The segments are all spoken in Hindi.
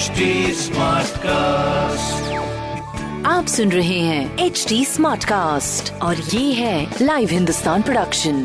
HD cast आप सुन रहे हैं एच डी स्मार्ट कास्ट और ये है लाइव हिंदुस्तान प्रोडक्शन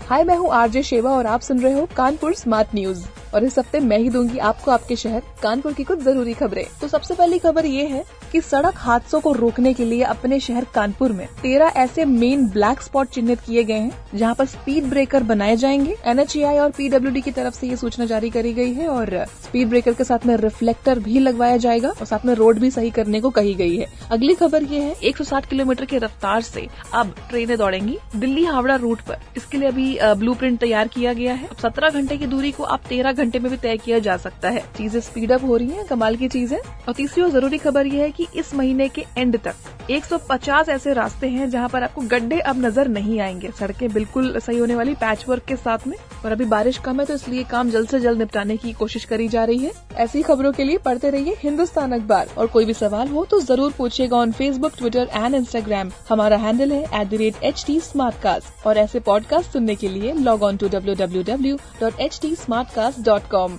हाय मैं हूँ आरजे शेवा और आप सुन रहे हो कानपुर स्मार्ट न्यूज़ और इस हफ़्ते मैं ही दूँगी आपको आपके शहर कानपुर की कुछ ज़रूरी खबरें। तो सबसे पहली खबर ये है कि सड़क हादसों को रोकने के लिए अपने शहर कानपुर में तेरह ऐसे मेन ब्लैक स्पॉट चिन्हित किए गए हैं, जहाँ पर स्पीड ब्रेकर बनाए जाएँगे। एनएचएआई और पीडब्ल्यूडी की तरफ़ से ये सूचना जारी करी गई है और स्पीड ब्रेकर के साथ में रिफ्लेक्टर भी लगवाया जाएगा और साथ में रोड भी सही करने को कही गई है। अगली खबर ये है 160 किलोमीटर की रफ्तार से अब ट्रेनें दौड़ेंगी। दिल्ली हावड़ा रूट पर। इसके लिए अभी ब्लू तैयार किया गया है। अब सत्रह घंटे की दूरी को अब तेरह घंटे में भी तय किया जा सकता है। चीज़ें स्पीड अप हो रही है, कमाल की चीज़ है। और तीसरी और ज़रूरी खबर यह है कि इस महीने के एंड तक। 150 ऐसे रास्ते हैं जहाँ पर आपको गड्ढे अब नज़र नहीं आएँगे। सड़कें बिल्कुल सही होने वाली पैच वर्क के साथ में। और अभी बारिश कम है तो इसलिए काम जल्द से जल्द निपटाने की कोशिश करी जा रही है। ऐसी खबरों के लिए पढ़ते रहिए हिंदुस्तान अखबार। और कोई भी सवाल हो तो ज़रूर पूछिएगा on Facebook Twitter and Instagram हमारा हैंडल है एट और ऐसे पॉडकास्ट सुनने के लिए log on to W W W dot H T dot com